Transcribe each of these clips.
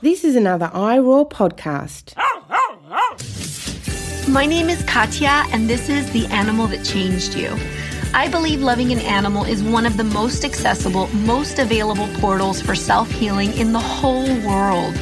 This is another iRoar podcast. My name is Katya, and this is The Animal That Changed You. I believe loving an animal is one of the most accessible, most available portals for self healing in the whole world.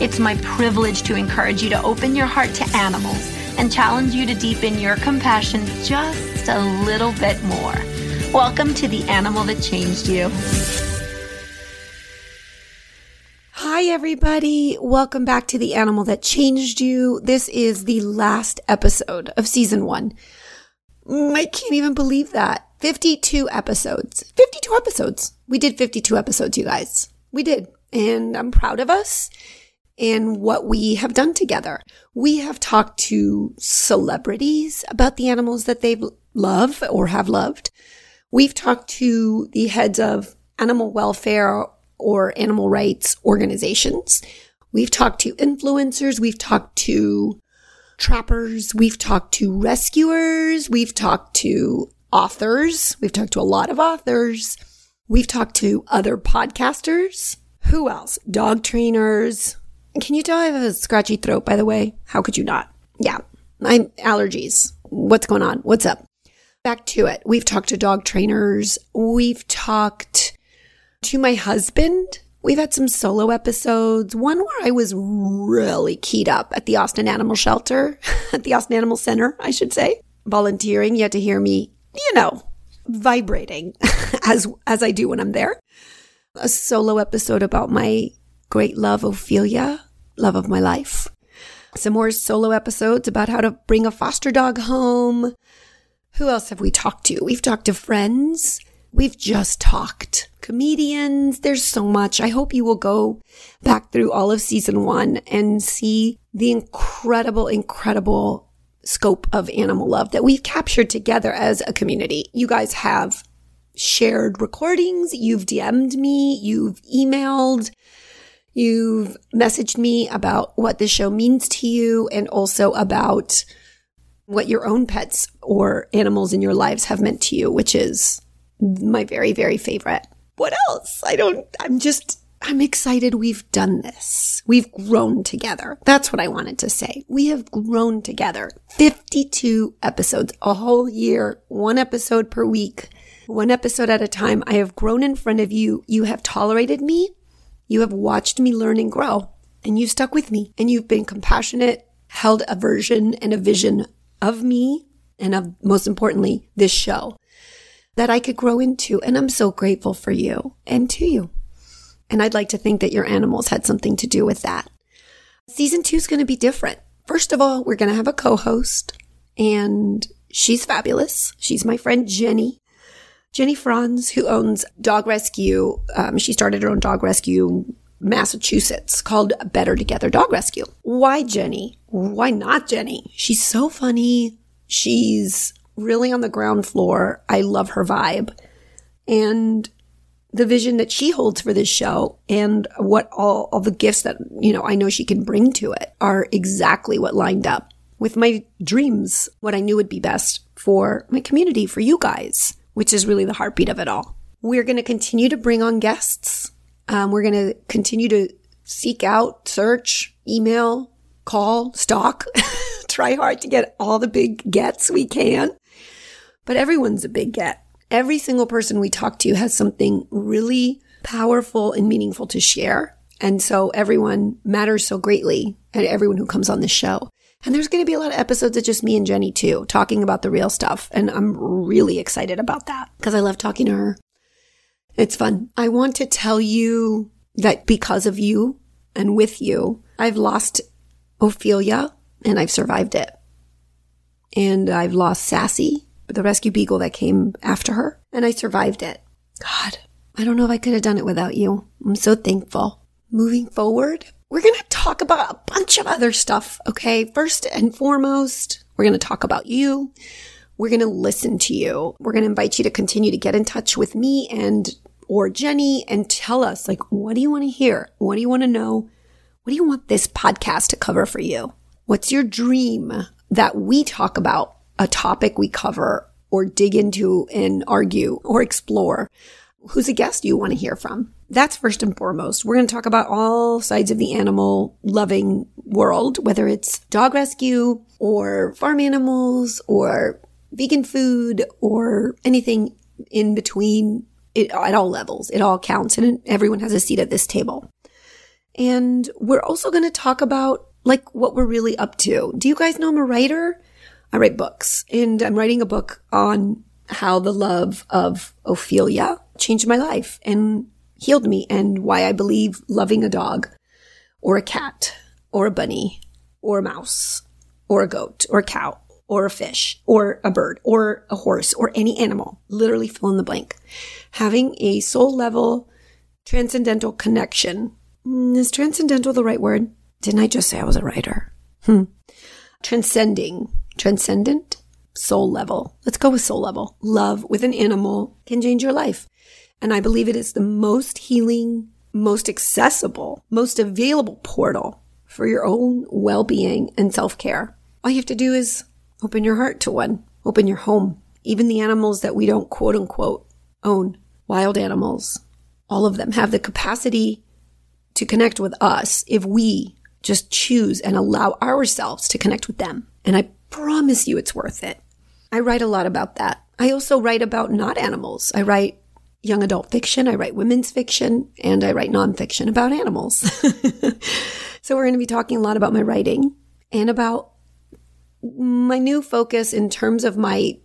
It's my privilege to encourage you to open your heart to animals and challenge you to deepen your compassion just a little bit more. Welcome to The Animal That Changed You. Hi, everybody. Welcome back to The Animal That Changed You. This is the last episode of season one. Mm, I can't even believe that. 52 episodes. 52 episodes. We did 52 episodes, you guys. We did. And I'm proud of us and what we have done together. We have talked to celebrities about the animals that they love or have loved. We've talked to the heads of animal welfare or animal rights organizations. We've talked to influencers. We've talked to trappers. We've talked to rescuers. We've talked to authors. We've talked to a lot of authors. We've talked to other podcasters. Who else? Dog trainers. Can you tell I have a scratchy throat, by the way? How could you not? Yeah. I'm allergies. What's going on? What's up? Back to it. We've talked to dog trainers. We've talked to my husband. We've had some solo episodes, one where I was really keyed up at the Austin Animal Shelter, at the Austin Animal Center, I should say, volunteering. You had to hear me, you know, vibrating as, as I do when I'm there. A solo episode about my great love, Ophelia, love of my life. Some more solo episodes about how to bring a foster dog home. Who else have we talked to? We've talked to friends. We've just talked. Comedians. There's so much. I hope you will go back through all of season one and see the incredible, incredible scope of animal love that we've captured together as a community. You guys have shared recordings. You've DM'd me. You've emailed. You've messaged me about what the show means to you and also about what your own pets or animals in your lives have meant to you, which is my very, very favorite. What else? I don't, I'm just, I'm excited we've done this. We've grown together. That's what I wanted to say. We have grown together. 52 episodes, a whole year, one episode per week, one episode at a time. I have grown in front of you. You have tolerated me. You have watched me learn and grow and you've stuck with me and you've been compassionate, held a version and a vision of me and of most importantly, this show that I could grow into. And I'm so grateful for you and to you. And I'd like to think that your animals had something to do with that. Season two is going to be different. First of all, we're going to have a co-host and she's fabulous. She's my friend Jenny. Jenny Franz, who owns Dog Rescue. Um, she started her own dog rescue Massachusetts called Better Together Dog Rescue. Why Jenny? Why not Jenny? She's so funny. She's really on the ground floor. I love her vibe. And the vision that she holds for this show and what all, all the gifts that, you know, I know she can bring to it are exactly what lined up with my dreams, what I knew would be best for my community, for you guys which is really the heartbeat of it all. We're going to continue to bring on guests. Um, we're going to continue to seek out, search, email, call, stalk, try hard to get all the big gets we can. But everyone's a big get. Every single person we talk to has something really powerful and meaningful to share. And so everyone matters so greatly and everyone who comes on the show. And there's going to be a lot of episodes of just me and Jenny too, talking about the real stuff. And I'm really excited about that because I love talking to her. It's fun. I want to tell you that because of you and with you, I've lost Ophelia and I've survived it. And I've lost Sassy, the rescue beagle that came after her, and I survived it. God, I don't know if I could have done it without you. I'm so thankful. Moving forward, we're going to talk about a bunch of other stuff. Okay. First and foremost, we're going to talk about you. We're going to listen to you. We're going to invite you to continue to get in touch with me and or Jenny and tell us like, what do you want to hear? What do you want to know? What do you want this podcast to cover for you? What's your dream that we talk about a topic we cover or dig into and argue or explore? who's a guest you want to hear from. That's first and foremost. We're going to talk about all sides of the animal loving world, whether it's dog rescue or farm animals or vegan food or anything in between it, at all levels. It all counts and everyone has a seat at this table. And we're also going to talk about like what we're really up to. Do you guys know I'm a writer? I write books and I'm writing a book on how the love of Ophelia changed my life and healed me and why I believe loving a dog or a cat or a bunny or a mouse or a goat or a cow or a fish or a bird or a horse or any animal, literally fill in the blank. Having a soul level transcendental connection. Mm, is transcendental the right word? Didn't I just say I was a writer? Hmm. Transcending, transcendent, soul level. Let's go with soul level. Love with an animal can change your life. And I believe it is the most healing, most accessible, most available portal for your own well being and self care. All you have to do is open your heart to one, open your home. Even the animals that we don't quote unquote own, wild animals, all of them have the capacity to connect with us if we just choose and allow ourselves to connect with them. And I promise you it's worth it. I write a lot about that. I also write about not animals. I write young adult fiction, I write women's fiction, and I write nonfiction about animals. so we're going to be talking a lot about my writing and about my new focus in terms of my,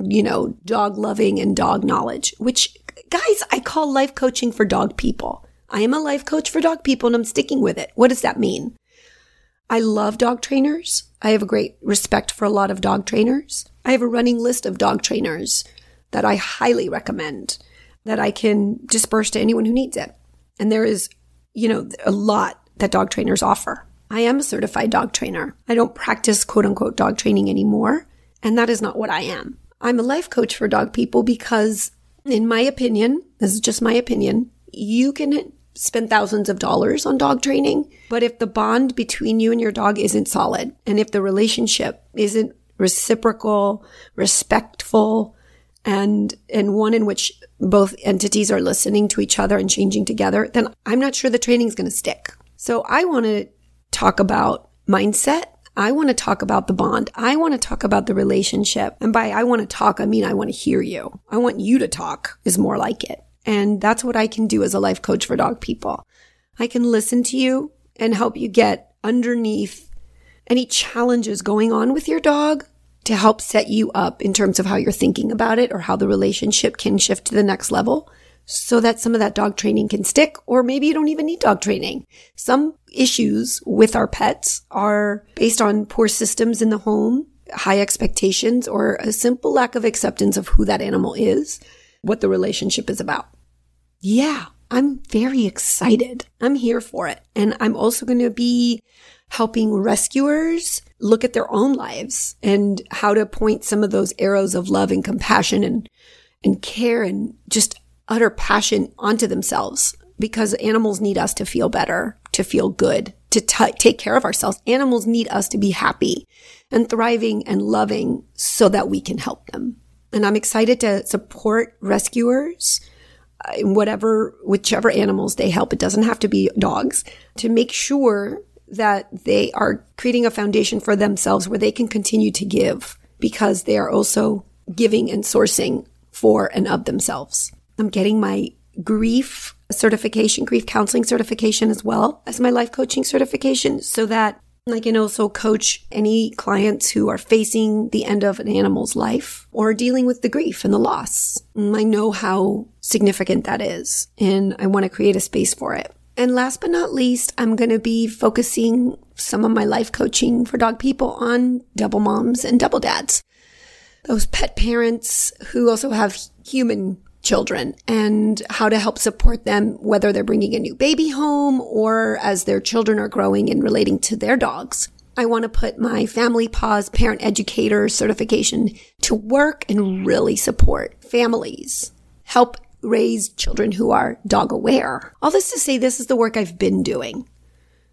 you know, dog loving and dog knowledge, which guys, I call life coaching for dog people. I am a life coach for dog people and I'm sticking with it. What does that mean? I love dog trainers. I have a great respect for a lot of dog trainers. I have a running list of dog trainers that I highly recommend that I can disperse to anyone who needs it. And there is, you know, a lot that dog trainers offer. I am a certified dog trainer. I don't practice quote unquote dog training anymore. And that is not what I am. I'm a life coach for dog people because, in my opinion, this is just my opinion, you can spend thousands of dollars on dog training. But if the bond between you and your dog isn't solid, and if the relationship isn't reciprocal, respectful, and and one in which both entities are listening to each other and changing together, then I'm not sure the training is going to stick. So I want to talk about mindset. I want to talk about the bond. I want to talk about the relationship. And by I want to talk, I mean I want to hear you. I want you to talk is more like it. And that's what I can do as a life coach for dog people. I can listen to you and help you get underneath any challenges going on with your dog to help set you up in terms of how you're thinking about it or how the relationship can shift to the next level so that some of that dog training can stick, or maybe you don't even need dog training. Some issues with our pets are based on poor systems in the home, high expectations, or a simple lack of acceptance of who that animal is, what the relationship is about. Yeah, I'm very excited. I'm here for it. And I'm also going to be helping rescuers look at their own lives and how to point some of those arrows of love and compassion and, and care and just utter passion onto themselves because animals need us to feel better, to feel good, to t- take care of ourselves. Animals need us to be happy and thriving and loving so that we can help them. And I'm excited to support rescuers uh, in whatever, whichever animals they help. It doesn't have to be dogs to make sure that they are creating a foundation for themselves where they can continue to give because they are also giving and sourcing for and of themselves. I'm getting my grief certification, grief counseling certification as well as my life coaching certification so that I can also coach any clients who are facing the end of an animal's life or dealing with the grief and the loss. Mm, I know how significant that is and I want to create a space for it. And last but not least, I'm going to be focusing some of my life coaching for dog people on double moms and double dads. Those pet parents who also have human children and how to help support them, whether they're bringing a new baby home or as their children are growing and relating to their dogs. I want to put my Family Paws Parent Educator certification to work and really support families, help raise children who are dog aware. All this to say, this is the work I've been doing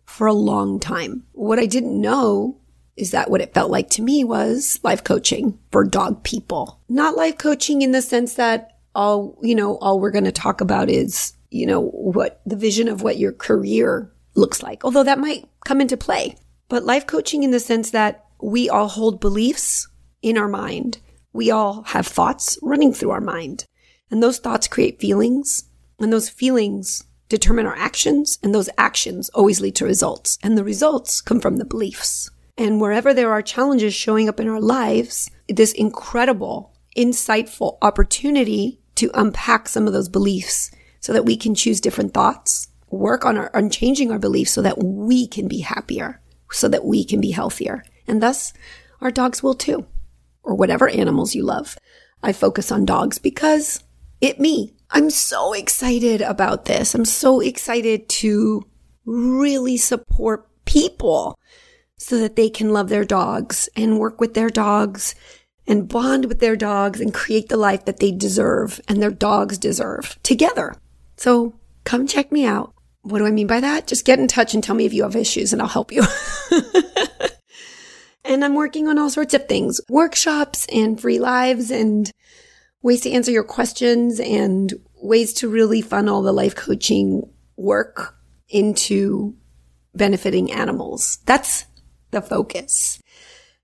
for a long time. What I didn't know is that what it felt like to me was life coaching for dog people. Not life coaching in the sense that all, you know, all we're going to talk about is, you know, what the vision of what your career looks like, although that might come into play. But life coaching in the sense that we all hold beliefs in our mind. We all have thoughts running through our mind. And those thoughts create feelings. And those feelings determine our actions. And those actions always lead to results. And the results come from the beliefs. And wherever there are challenges showing up in our lives, this incredible, insightful opportunity to unpack some of those beliefs so that we can choose different thoughts, work on our, on changing our beliefs so that we can be happier, so that we can be healthier. And thus our dogs will too, or whatever animals you love. I focus on dogs because it me. I'm so excited about this. I'm so excited to really support people so that they can love their dogs and work with their dogs and bond with their dogs and create the life that they deserve and their dogs deserve together. So come check me out. What do I mean by that? Just get in touch and tell me if you have issues and I'll help you. and I'm working on all sorts of things, workshops and free lives and ways to answer your questions and ways to really funnel the life coaching work into benefiting animals. That's the focus.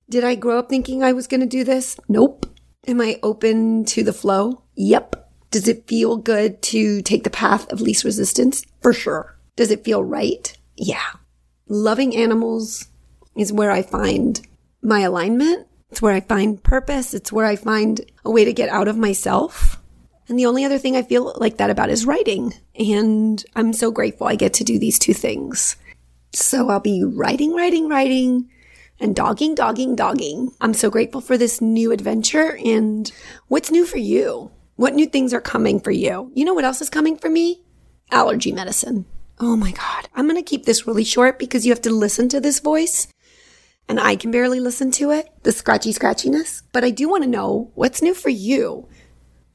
Did I grow up thinking I was going to do this? Nope. Am I open to the flow? Yep. Does it feel good to take the path of least resistance? For sure. Does it feel right? Yeah. Loving animals is where I find my alignment. It's where I find purpose. It's where I find a way to get out of myself. And the only other thing I feel like that about is writing. And I'm so grateful I get to do these two things. So I'll be writing, writing, writing and dogging, dogging, dogging. I'm so grateful for this new adventure. And what's new for you? What new things are coming for you? You know what else is coming for me? Allergy medicine. Oh my God. I'm going to keep this really short because you have to listen to this voice and I can barely listen to it, the scratchy scratchiness. But I do want to know what's new for you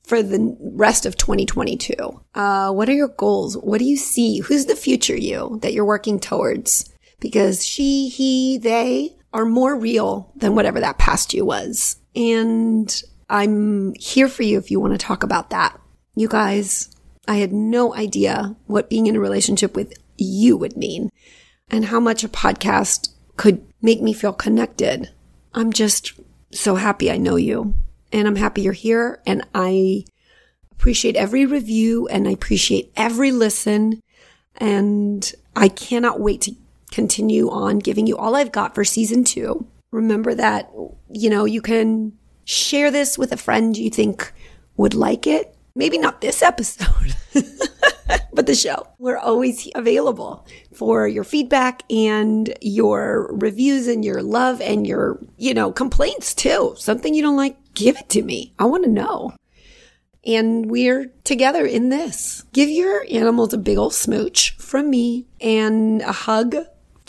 for the rest of 2022. Uh, what are your goals? What do you see? Who's the future you that you're working towards? Because she, he, they are more real than whatever that past you was. And I'm here for you if you want to talk about that. You guys, I had no idea what being in a relationship with you would mean and how much a podcast could make me feel connected. I'm just so happy I know you and I'm happy you're here and I appreciate every review and I appreciate every listen and I cannot wait to continue on giving you all I've got for season two. Remember that, you know, you can share this with a friend you think would like it. Maybe not this episode, but the show. We're always available for your feedback and your reviews and your love and your, you know, complaints too. Something you don't like, give it to me. I want to know. And we're together in this. Give your animals a big old smooch from me and a hug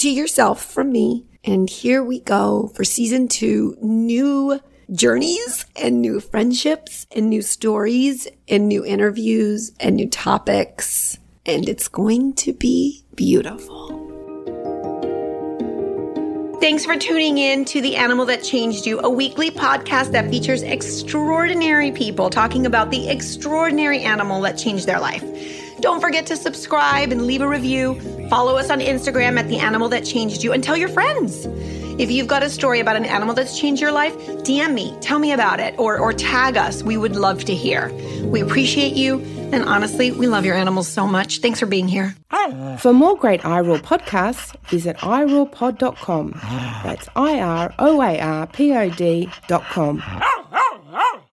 to yourself from me. And here we go for season two, new journeys and new friendships and new stories and new interviews and new topics. And it's going to be beautiful. Thanks for tuning in to The Animal That Changed You, a weekly podcast that features extraordinary people talking about the extraordinary animal that changed their life. Don't forget to subscribe and leave a review. Follow us on Instagram at The Animal That Changed You and tell your friends. If you've got a story about an animal that's changed your life, DM me, tell me about it, or, or tag us. We would love to hear. We appreciate you. And honestly, we love your animals so much. Thanks for being here. For more great iRoar podcasts, visit iroarpod.com. That's I R O A R P O D.com.